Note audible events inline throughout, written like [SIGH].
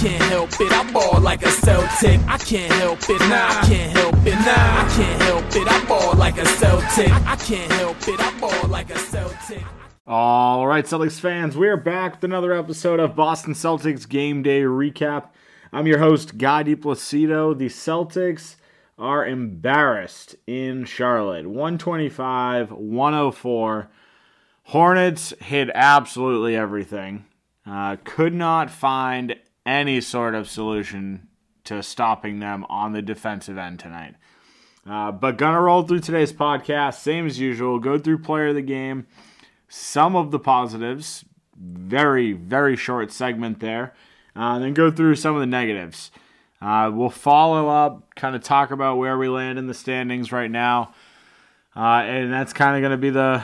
can't help it. I ball like a Celtic. I can't help it. Nah, I can't help it. Nah, I can't help it. I ball like a Celtic. I can't help it. I ball like a Celtic. All right, Celtics fans, we're back with another episode of Boston Celtics Game Day Recap. I'm your host, Guy DePlacido. The Celtics are embarrassed in Charlotte. 125, 104. Hornets hit absolutely everything. Uh, could not find any sort of solution to stopping them on the defensive end tonight. Uh, but gonna roll through today's podcast, same as usual. Go through player of the game, some of the positives, very very short segment there, uh, then go through some of the negatives. Uh, we'll follow up, kind of talk about where we land in the standings right now, uh, and that's kind of to be the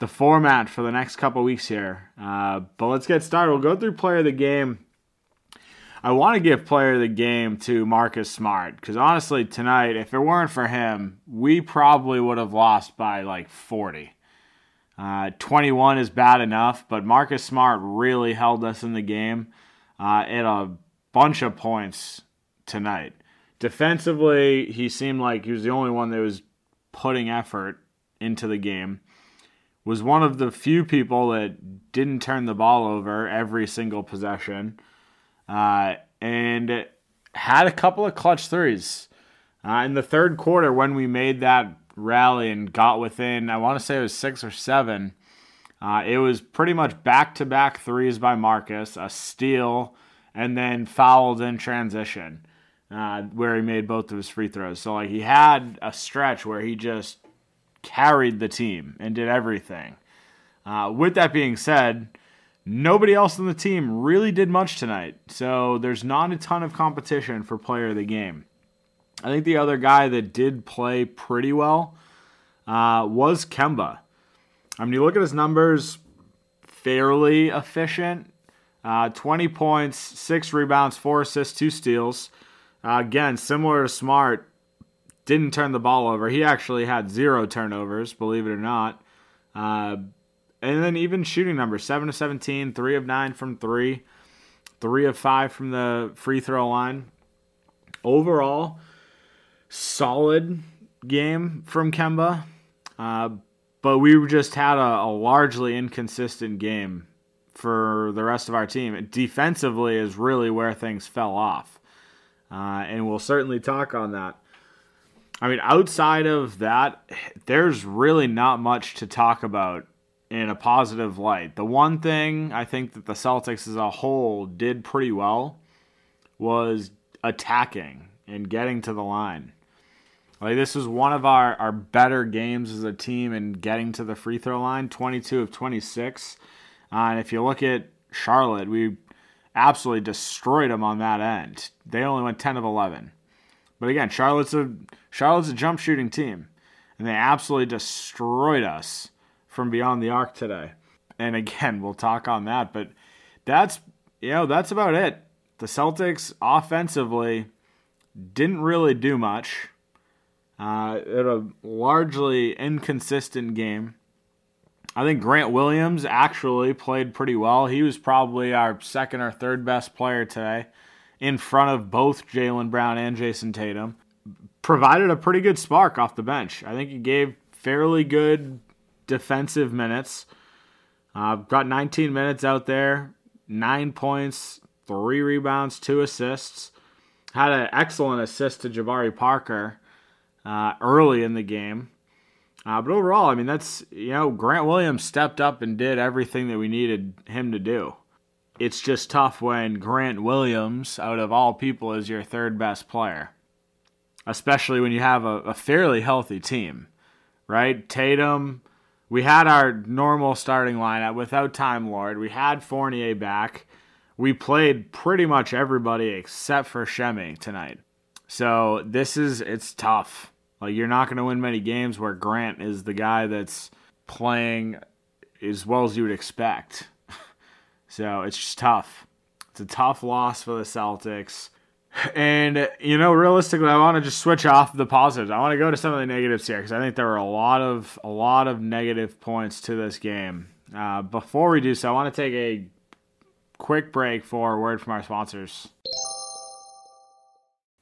the format for the next couple weeks here. Uh, but let's get started. We'll go through player of the game. I want to give player of the game to Marcus Smart because honestly, tonight, if it weren't for him, we probably would have lost by like 40. Uh, 21 is bad enough, but Marcus Smart really held us in the game uh, at a bunch of points tonight. Defensively, he seemed like he was the only one that was putting effort into the game. Was one of the few people that didn't turn the ball over every single possession, uh, and had a couple of clutch threes uh, in the third quarter when we made that rally and got within. I want to say it was six or seven. Uh, it was pretty much back to back threes by Marcus, a steal, and then fouled in transition uh, where he made both of his free throws. So like he had a stretch where he just carried the team and did everything. Uh, with that being said, nobody else on the team really did much tonight. So there's not a ton of competition for player of the game. I think the other guy that did play pretty well uh, was Kemba. I mean, you look at his numbers, fairly efficient. Uh, 20 points, six rebounds, four assists, two steals. Uh, again, similar to Smart, didn't turn the ball over. He actually had zero turnovers, believe it or not. Uh, and then even shooting numbers 7 to 17, 3 of 9 from 3, 3 of 5 from the free throw line. Overall, solid game from Kemba. Uh, but we just had a, a largely inconsistent game for the rest of our team. Defensively is really where things fell off. Uh, and we'll certainly talk on that. I mean, outside of that, there's really not much to talk about in a positive light. The one thing I think that the Celtics as a whole did pretty well was attacking and getting to the line. Like this was one of our, our better games as a team in getting to the free throw line, 22 of 26. Uh, and if you look at Charlotte, we absolutely destroyed them on that end. They only went 10 of 11. But again, Charlotte's a Charlotte's a jump shooting team, and they absolutely destroyed us from beyond the arc today. And again, we'll talk on that, but that's you know, that's about it. The Celtics offensively didn't really do much. Uh, it a largely inconsistent game. I think Grant Williams actually played pretty well. He was probably our second or third best player today, in front of both Jaylen Brown and Jayson Tatum. Provided a pretty good spark off the bench. I think he gave fairly good defensive minutes. Uh, got 19 minutes out there, nine points, three rebounds, two assists. Had an excellent assist to Jabari Parker uh, early in the game. Uh, but overall, I mean, that's, you know, Grant Williams stepped up and did everything that we needed him to do. It's just tough when Grant Williams, out of all people, is your third best player, especially when you have a, a fairly healthy team, right? Tatum, we had our normal starting lineup without Time Lord. We had Fournier back. We played pretty much everybody except for Semi tonight. So this is, it's tough like you're not going to win many games where Grant is the guy that's playing as well as you would expect. [LAUGHS] so it's just tough. It's a tough loss for the Celtics. And you know, realistically, I want to just switch off the positives. I want to go to some of the negatives here because I think there were a lot of a lot of negative points to this game. Uh, before we do so, I want to take a quick break for a word from our sponsors.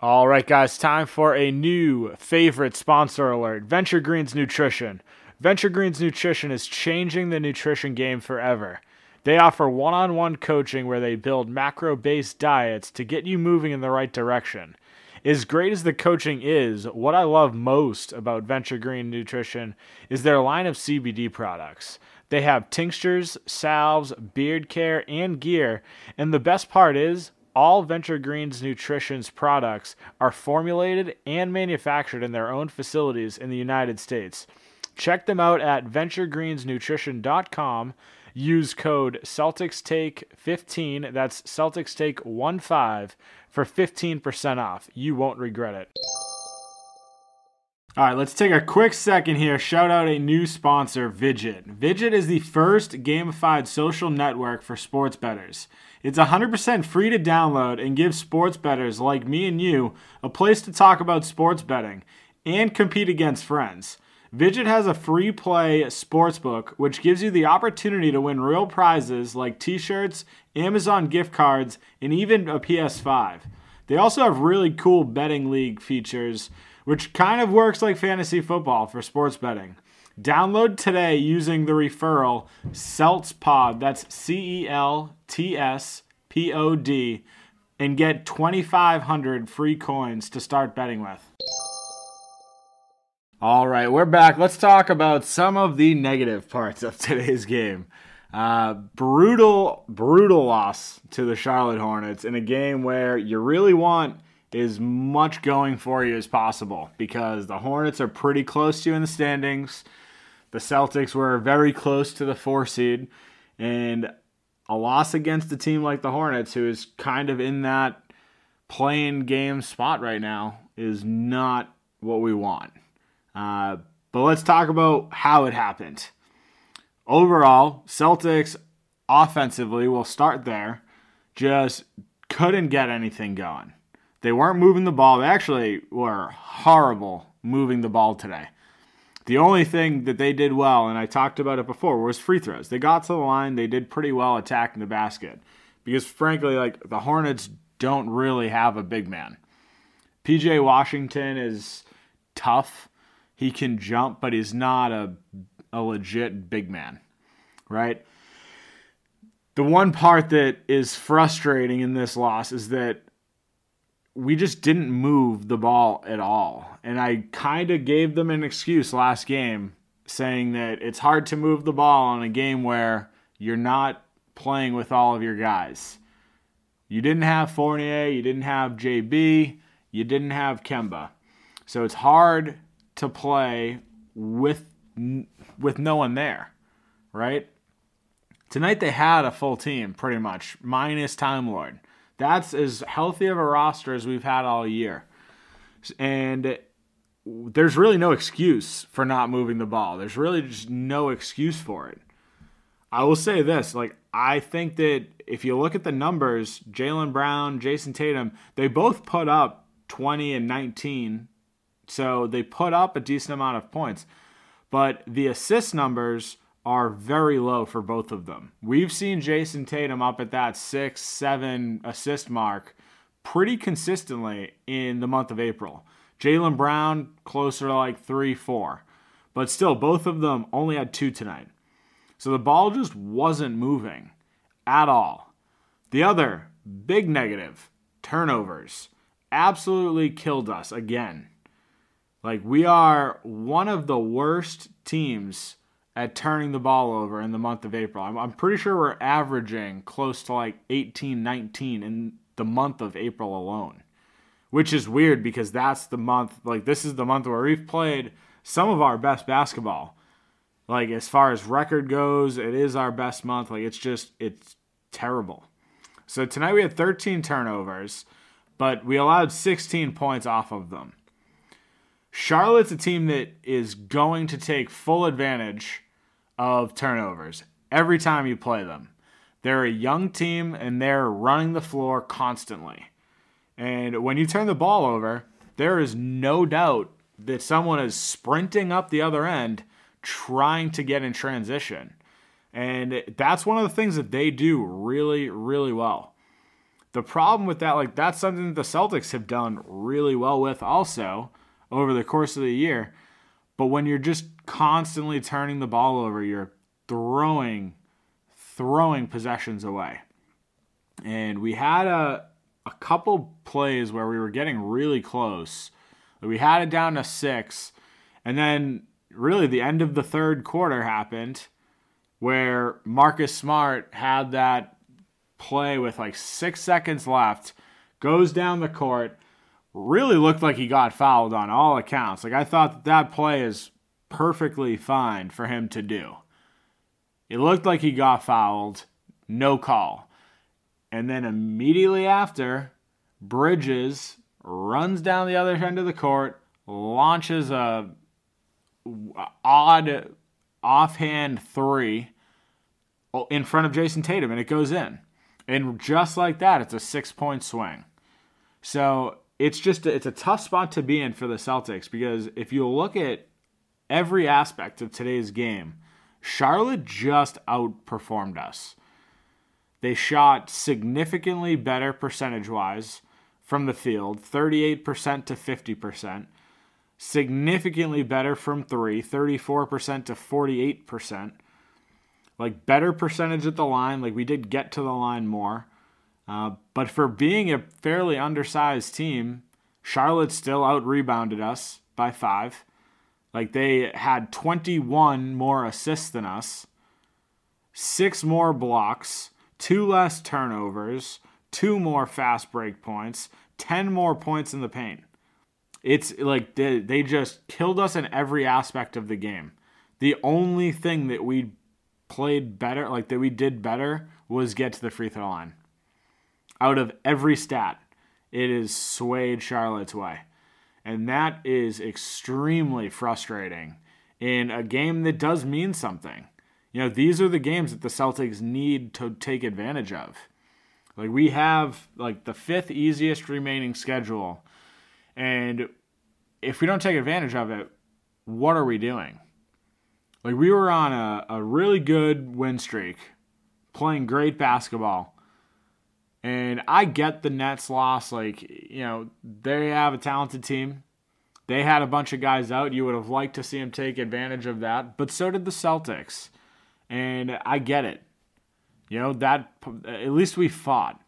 All right, guys, time for a new favorite sponsor alert Venture Greens Nutrition. Venture Greens Nutrition is changing the nutrition game forever. They offer one on one coaching where they build macro based diets to get you moving in the right direction. As great as the coaching is, what I love most about Venture Green Nutrition is their line of CBD products. They have tinctures, salves, beard care, and gear, and the best part is all Venture Greens Nutrition's products are formulated and manufactured in their own facilities in the United States. Check them out at venturegreensnutrition.com. Use code CelticsTake15, that's Celtics CelticsTake15, for 15% off. You won't regret it. All right, let's take a quick second here. Shout out a new sponsor, Vig It. Vidget is the first gamified social network for sports bettors. It's 100% free to download and gives sports bettors like me and you a place to talk about sports betting and compete against friends. Vig It has a free play sportsbook, which gives you the opportunity to win real prizes like t shirts, Amazon gift cards, and even a PS5. They also have really cool betting league features which kind of works like fantasy football for sports betting. Download today using the referral CELTSPOD, that's C E L T S P O D, and get 2,500 free coins to start betting with. All right, we're back. Let's talk about some of the negative parts of [LAUGHS] today's game. Uh, brutal, brutal loss to the Charlotte Hornets in a game where you really want as much going for you as possible because the Hornets are pretty close to you in the standings. The Celtics were very close to the four seed, and a loss against a team like the Hornets, who is kind of in that play-in game spot right now, is not what we want. Uh, but let's talk about how it happened. Overall, Celtics offensively, we'll start there, just couldn't get anything going. They weren't moving the ball. They actually were horrible moving the ball today. The only thing that they did well, and I talked about it before, was free throws. They got to the line, they did pretty well attacking the basket. Because frankly, like the Hornets don't really have a big man. PJ Washington is tough. He can jump, but he's not a a legit big man. Right? The one part that is frustrating in this loss is that we just didn't move the ball at all. And I kind of gave them an excuse last game saying that it's hard to move the ball in a game where you're not playing with all of your guys. You didn't have Fournier, you didn't have JB, you didn't have Kemba. So it's hard to play with with no one there, right? Tonight they had a full team pretty much minus Time Lord. That's as healthy of a roster as we've had all year. And there's really no excuse for not moving the ball. There's really just no excuse for it. I will say this like, I think that if you look at the numbers, Jaylen Brown, Jayson Tatum, they both put up 20 and 19. So they put up a decent amount of points. But the assist numbers are very low for both of them. We've seen Jayson Tatum up at that six, seven assist mark pretty consistently in the month of April. Jaylen Brown closer to like three, four. But still, both of them only had two tonight. So the ball just wasn't moving at all. The other big negative turnovers absolutely killed us again. Like, we are one of the worst teams at turning the ball over in the month of April. I'm, I'm pretty sure we're averaging close to like 18, 19 in the month of April alone, which is weird because that's the month, like, this is the month where we've played some of our best basketball. Like, as far as record goes, it is our best month. Like, it's just, it's terrible. So tonight we had 13 turnovers, but we allowed 16 points off of them. Charlotte's a team that is going to take full advantage of turnovers every time you play them. They're a young team and they're running the floor constantly. And when you turn the ball over, there is no doubt that someone is sprinting up the other end trying to get in transition. And that's one of the things that they do really, really well. The problem with that, like that's something that the Celtics have done really well with also over the course of the year. But when you're just constantly turning the ball over, you're throwing throwing possessions away. And we had a a couple plays where we were getting really close. We had it down to 6 and then really the end of the third quarter happened where Marcus Smart had that play with like six seconds left, goes down the court, really looked like he got fouled on all accounts. Like I thought that, that play is perfectly fine for him to do. It looked like he got fouled, no call. And then immediately after, Bridges runs down the other end of the court, launches a odd offhand three in front of Jayson Tatum, and it goes in. And just like that, it's a six point swing. So it's just a, it's a tough spot to be in for the Celtics because if you look at every aspect of today's game, Charlotte just outperformed us. They shot significantly better percentage wise from the field, 38% to 50%. Significantly better from three, 34% to 48% like better percentage at the line. Like we did get to the line more. Uh, but for being a fairly undersized team, Charlotte still out rebounded us by five. Like they had 21 more assists than us, six more blocks, two less turnovers, two more fast break points, 10 more points in the paint. It's like they, they just killed us in every aspect of the game. The only thing that we played better, like that we did better, was get to the free throw line. Out of every stat, it is swayed Charlotte's way. And that is extremely frustrating in a game that does mean something. You know, these are the games that the Celtics need to take advantage of. Like we have like the fifth easiest remaining schedule. And if we don't take advantage of it, what are we doing? Like we were on a, a really good win streak, playing great basketball. And I get the Nets loss. Like, you know, they have a talented team. They had a bunch of guys out. You would have liked to see them take advantage of that. But so did the Celtics. And I get it. You know, that at least we fought.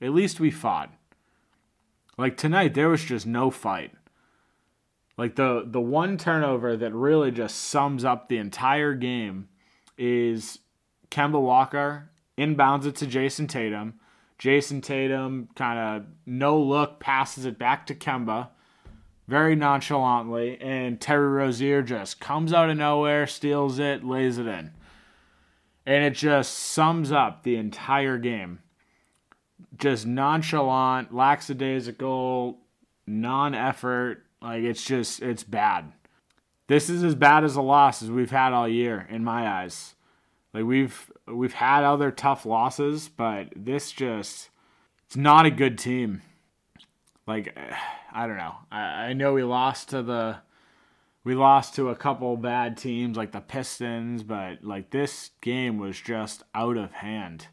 At least we fought. Like tonight, there was just no fight. Like the the one turnover that really just sums up the entire game is Kemba Walker inbounds it to Jayson Tatum. Jayson Tatum kind of no look passes it back to Kemba very nonchalantly, and Terry Rozier just comes out of nowhere, steals it, lays it in. And it just sums up the entire game. Just nonchalant, lackadaisical, non effort, like it's just it's bad. This is as bad as a loss as we've had all year in my eyes. Like we've we've had other tough losses, but this just it's not a good team. Like I don't know. I, I know we lost to the we lost to a couple bad teams like the Pistons, but like this game was just out of hand.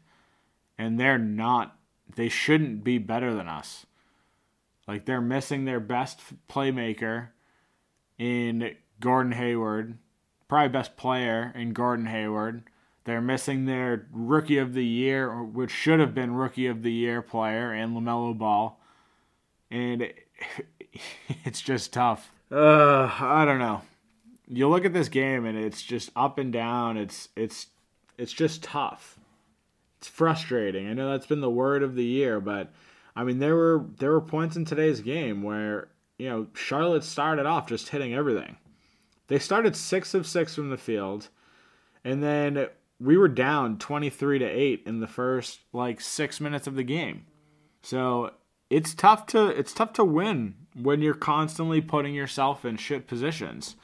And they're not they shouldn't be better than us. Like they're missing their best playmaker in Gordon Hayward, probably best player in Gordon Hayward. They're missing their rookie of the year, which should have been rookie of the year player, and LaMelo Ball. And [LAUGHS] it's just tough. Uh, I don't know. You look at this game and it's just up and down. It's it's it's just tough. It's frustrating. I know that's been the word of the year, but I mean, there were there were points in today's game where you know Charlotte started off just hitting everything. They started six of six from the field, and then we were down twenty three to eight in the first like six minutes of the game. So it's tough to it's tough to win when you're constantly putting yourself in shit positions.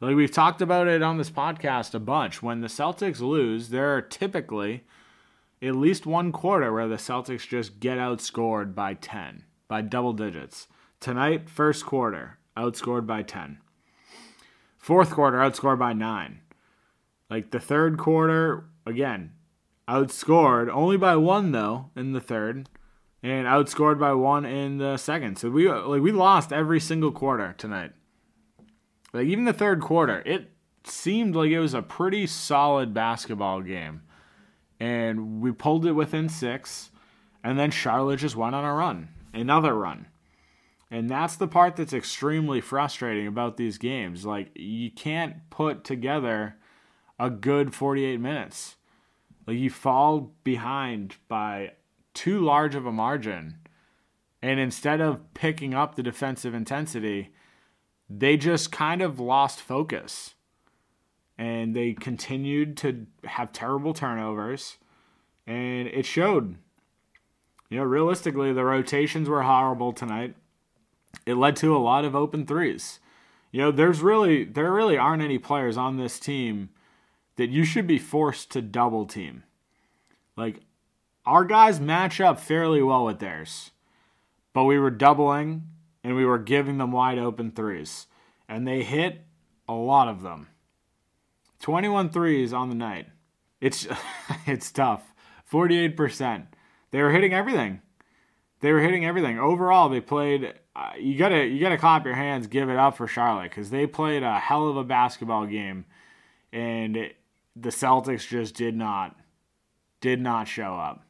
Like we've talked about it on this podcast a bunch. When the Celtics lose, there are typically at least one quarter where the Celtics just get outscored by 10, by double digits. Tonight, first quarter, outscored by 10. Fourth quarter, outscored by 9. Like the third quarter, again, outscored only by one, though, in the third, and outscored by one in the second. So we like we lost every single quarter tonight. Like even the third quarter, it seemed like it was a pretty solid basketball game. And we pulled it within 6 and then Charlotte just went on a run, another run. And that's the part that's extremely frustrating about these games. Like you can't put together a good 48 minutes. Like you fall behind by too large of a margin. And instead of picking up the defensive intensity, they just kind of lost focus. And they continued to have terrible turnovers. And it showed. You know, realistically, the rotations were horrible tonight it led to a lot of open threes. You know, there's really there really aren't any players on this team that you should be forced to double team. Like our guys match up fairly well with theirs. But we were doubling and we were giving them wide open threes. And they hit a lot of them. 21 threes on the night. It's [LAUGHS] it's tough. 48%. They were hitting everything. They were hitting everything. Overall, they played uh, you gotta you gotta clap your hands, give it up for Charlotte because they played a hell of a basketball game, and the Celtics just did not did not show up.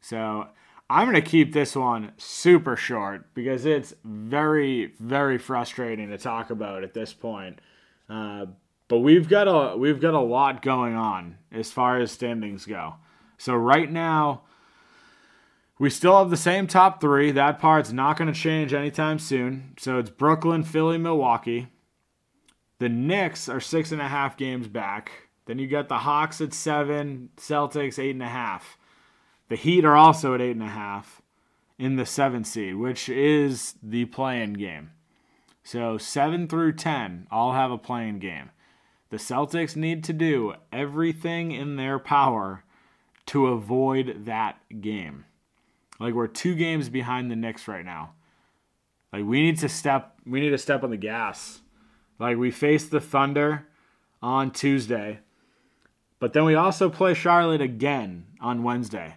So I'm gonna keep this one super short because it's very very frustrating to talk about at this point. Uh, but we've got a we've got a lot going on as far as standings go. So right now we still have the same top three. That part's not going to change anytime soon. So it's Brooklyn, Philly, Milwaukee. The Knicks are six and a half games back. Then you got the Hawks at seven, Celtics eight and a half. The Heat are also at eight and a half in the seven seed, which is the play-in game. So seven through ten all have a play-in game. The Celtics need to do everything in their power to avoid that game. Like we're two games behind the Knicks right now. Like we need to step we need to step on the gas. Like we face the Thunder on Tuesday. But then we also play Charlotte again on Wednesday.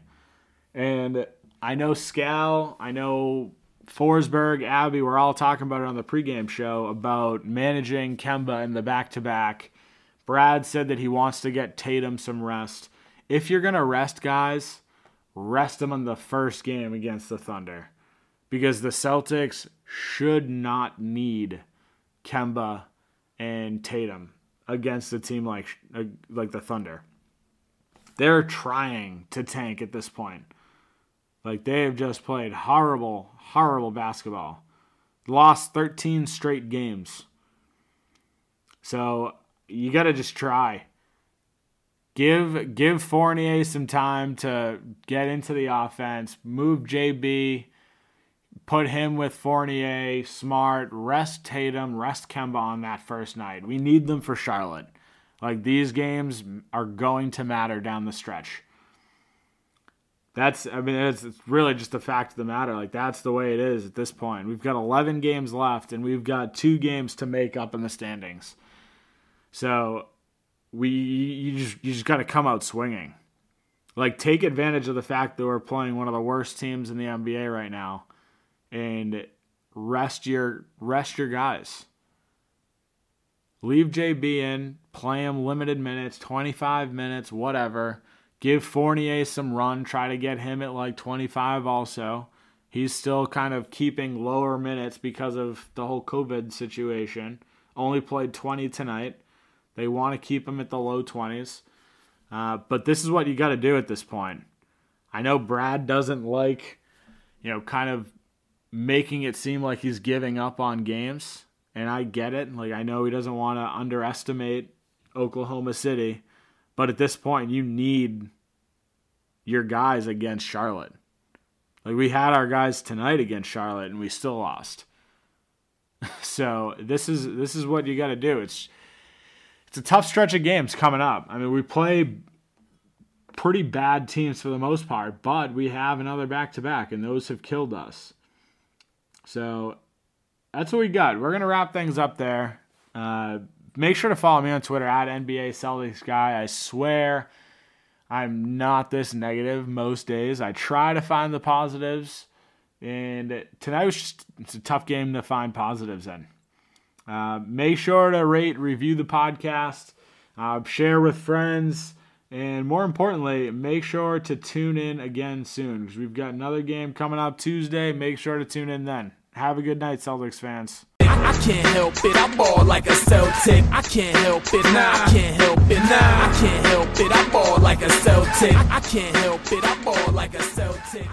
And I know Scal, I know Forsberg, Abby, we're all talking about it on the pregame show about managing Kemba in the back to back. Brad said that he wants to get Tatum some rest. If you're going to rest guys, rest them on the first game against the Thunder because the Celtics should not need Kemba and Tatum against a team like uh, like the Thunder. They're trying to tank at this point. Like they have just played horrible, horrible basketball. Lost 13 straight games. So you got to just try. Give give Fournier some time to get into the offense. Move JB. Put him with Fournier, Smart, rest Tatum, rest Kemba on that first night. We need them for Charlotte. Like these games are going to matter down the stretch. That's I mean it's, it's really just the fact of the matter. Like that's the way it is at this point. We've got 11 games left and we've got two games to make up in the standings. So we you just you just got to come out swinging. Like take advantage of the fact that we're playing one of the worst teams in the NBA right now, and rest your rest your guys. Leave JB in, play him limited minutes, 25 minutes, whatever. Give Fournier some run, try to get him at like 25 also. He's still kind of keeping lower minutes because of the whole COVID situation. Only played 20 tonight. They want to keep him at the low 20s. Uh, but this is what you got to do at this point. I know Brad doesn't like, you know, kind of making it seem like he's giving up on games. And I get it. Like, I know he doesn't want to underestimate Oklahoma City. But at this point, you need your guys against Charlotte. Like, we had our guys tonight against Charlotte, and we still lost. [LAUGHS] so this is this is what you got to do. It's it's a tough stretch of games coming up. I mean, we play pretty bad teams for the most part, but we have another back to back, and those have killed us. So that's what we got. We're gonna wrap things up there. Uh, make sure to follow me on Twitter at NBA Celtics Guy. I swear, I'm not this negative most days. I try to find the positives, and tonight was just it's a tough game to find positives in. Uh, make sure to rate, review the podcast, uh, share with friends, and more importantly, make sure to tune in again soon because we've got another game coming up Tuesday. Make sure to tune in then. Have a good night, Celtics fans. I can't help it, I ball like a Celtic. I can't help it, nah, I can't help it, nah, I can't help it, I ball like a Celtic. I can't help it, I ball like a Celtic.